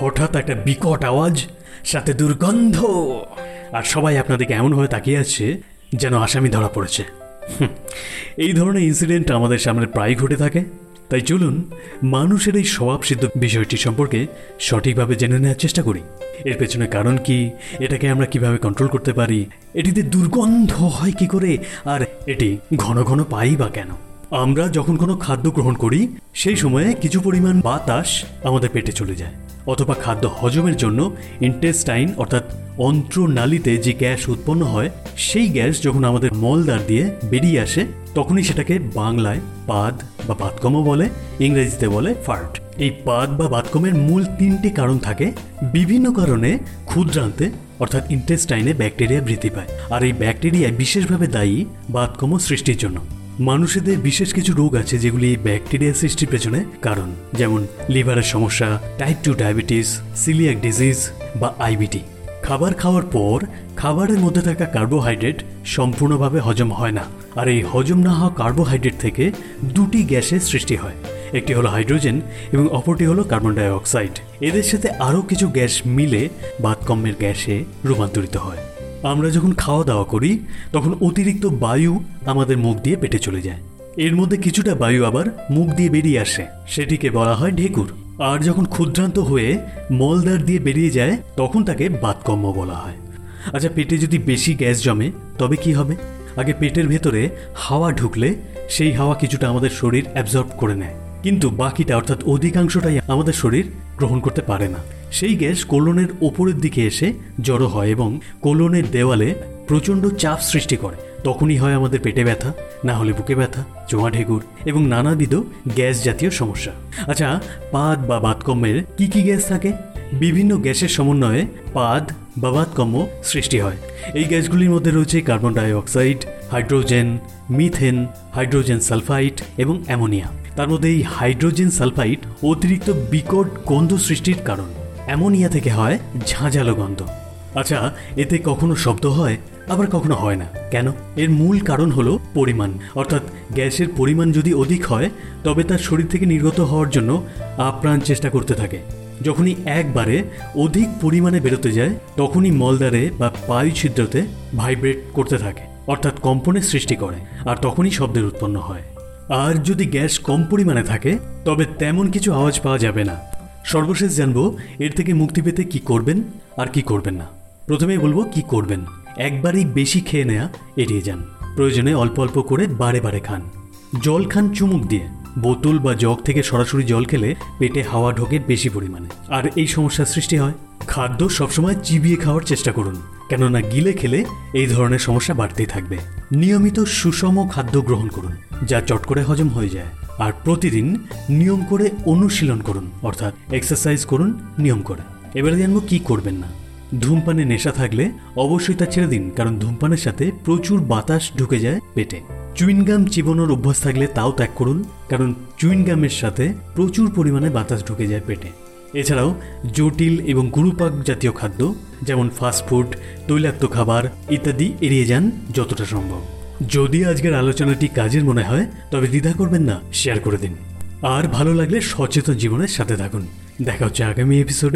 হঠাৎ একটা বিকট আওয়াজ, সাথে দুর্গন্ধ। আর সবাই আপনাদেরকে এমনভাবে তাকিয়ে আছে যেন আসামি ধরা পড়েছে। এই ধরনের ইনসিডেন্ট আমাদের সামনে প্রায় ঘটে থাকে। তাই চলুন মানুষের এই স্বভাবসিদ্ধ বিষয়টি সম্পর্কে সঠিকভাবে জেনে নেওয়ার চেষ্টা করি। এর পেছনে কারণ কি, এটাকে আমরা কীভাবে কন্ট্রোল করতে পারি, এটিতে দুর্গন্ধ হয় কি করে, আর এটি ঘন ঘন পাই বা কেন? আমরা যখন কোনো খাদ্য গ্রহণ করি, সেই সময়ে কিছু পরিমাণ বাতাস আমাদের পেটে চলে যায়। অথবা খাদ্য হজমের জন্য ইন্টেস্টাইন অর্থাৎ অন্ত্রনালীতে যে গ্যাস উৎপন্ন হয়, সেই গ্যাস যখন আমাদের মলদ্বার দিয়ে বেরিয়ে আসে, তখনই সেটাকে বাংলায় পাদ বা বাতকম বলে, ইংরেজিতে বলে ফার্ট। এই পাদ বা বাতকমের মূল তিনটি কারণ থাকে, বিভিন্ন কারণে ক্ষুদ্রান্তে, অর্থাৎ ইন্টেস্টাইনে ব্যাকটেরিয়া বৃদ্ধি পায়। আর এই ব্যাকটেরিয়া বিশেষভাবে দায়ী বাতকম সৃষ্টির জন্য। মানুষেদের বিশেষ কিছু রোগ আছে যেগুলি ব্যাকটেরিয়া সৃষ্টির পেছনে কারণ, যেমন লিভারের সমস্যা type two diabetes celiac disease বা আইবিটি খাবার খাওয়ার পর খাবারের মধ্যে থাকা কার্বোহাইড্রেট সম্পূর্ণভাবে হজম হয় না। আর এই হজম না হওয়া কার্বোহাইড্রেট থেকে দুটি গ্যাসের সৃষ্টি হয়, একটি হলো হাইড্রোজেন এবং অপরটি হলো কার্বন ডাই অক্সাইড এদের সাথে আরও কিছু গ্যাস মিলে বাতকম্মের গ্যাসে রূপান্তরিত হয়। আমরা যখন খাওয়া দাওয়া করি, তখন অতিরিক্ত বায়ু আমাদের মুখ দিয়ে পেটে চলে যায়। এর মধ্যে কিছুটা বায়ু আবার মুখ দিয়ে বেরিয়ে আসে। সেটিকে বলা হয় ঢেকুর। আর যখন ক্ষুদ্রান্ত হয়ে মলদ্বার দিয়ে বেরিয়ে যায়, তখন তাকে বাতকম্ম বলা হয়। আচ্ছা পেটে যদি বেশি গ্যাস জমে, তবে কি হবে? আগে পেটের ভেতরে হাওয়া ঢুকলে সেই হাওয়া কিছুটা আমাদের শরীর অ্যাবজর্ব করে নেয়। কিন্তু বাকিটা, অর্থাৎ অধিকাংশটাই আমাদের শরীর গ্রহণ করতে পারে না। সেই গ্যাস কোলনের ওপরের দিকে এসে জড়ো হয় এবং কোলনের দেওয়ালে প্রচণ্ড চাপ সৃষ্টি করে। তখনই হয় আমাদের পেটে ব্যথা, না হলে বুকে ব্যথা, জোয়া ঢেকুর এবং নানাবিধ গ্যাস জাতীয় সমস্যা। আচ্ছা পাদ বা বাতকম্যের কি কি গ্যাস থাকে? বিভিন্ন গ্যাসের সমন্বয়ে পাদ বা বাতকম্য সৃষ্টি হয়। এই গ্যাসগুলির মধ্যে রয়েছে carbon dioxide hydrogen, methane, hydrogen sulphide এবং অ্যামোনিয়া। তার মধ্যে এই হাইড্রোজেন সালফাইড অতিরিক্ত বিকট গন্ধ সৃষ্টির কারণ। অ্যামোনিয়া থেকে হয় ঝাঁঝালো গন্ধ। আচ্ছা এতে কখনো শব্দ হয়, আবার কখনো হয় না। কেন? এর মূল কারণ হলো পরিমাণ। অর্থাৎ গ্যাসের পরিমাণ যদি অধিক হয়, তবে তার শরীর থেকে নির্গত হওয়ার জন্য আপ্রাণ চেষ্টা করতে থাকে। যখনই একবারে অধিক পরিমাণে বেরোতে যায়, তখনই মলদ্বারে বা পায়ু ছিদ্রতে ভাইব্রেট করতে থাকে, অর্থাৎ কম্পনের সৃষ্টি করে, আর তখনই শব্দের উৎপন্ন হয়। আর যদি গ্যাস কম পরিমাণে থাকে, তবে তেমন কিছু আওয়াজ পাওয়া যাবে না। সর্বশেষ জানব, এর থেকে মুক্তি পেতে কি করবেন আর কি করবেন না। প্রথমেই বলব কি করবেন। একবারই বেশি খেয়ে নেয়া, এড়িয়ে যান। প্রয়োজনে অল্প অল্প করে বারে বারে খান। জল খান চুমুক দিয়ে। বোতল বা জগ থেকে সরাসরি জল খেলে পেটে হাওয়া ঢোকে বেশি পরিমাণে। আর এই সমস্যার সৃষ্টি হয় খাদ্য সবসময় চিবিয়ে খাওয়ার চেষ্টা করুন, কেননা গিলে খেলে এই ধরনের সমস্যা বাড়তেই থাকবে। নিয়মিত সুষম খাদ্য গ্রহণ করুন, যা চট করে হজম হয়ে যায়। আর প্রতিদিন নিয়ম করে অনুশীলন করুন, অর্থাৎ এক্সারসাইজ করুন, নিয়ম করে। এবারে জানব কি করবেন না। ধূমপানে নেশা থাকলে অবশ্যই তা ছেড়ে দিন, কারণ ধূমপানের সাথে প্রচুর বাতাস ঢুকে যায় পেটে। চুইনগাম চিবানোর অভ্যাস থাকলে তাও ত্যাগ করুন, কারণ চুইনগামের সাথে প্রচুর পরিমাণে বাতাস ঢুকে যায় পেটে। এছাড়াও জটিল এবং গুরুপাক জাতীয় খাদ্য, যেমন ফাস্টফুড তৈলাক্ত খাবার ইত্যাদি এড়িয়ে যান যতটা সম্ভব। যদি আজকের আলোচনাটি কাজের মনে হয়, তবে দ্বিধা করবেন না শেয়ার করে দিন। আর ভালো লাগলে সচেতন জীবনের সাথে থাকুন। দেখা হচ্ছে আগামী এপিসোডে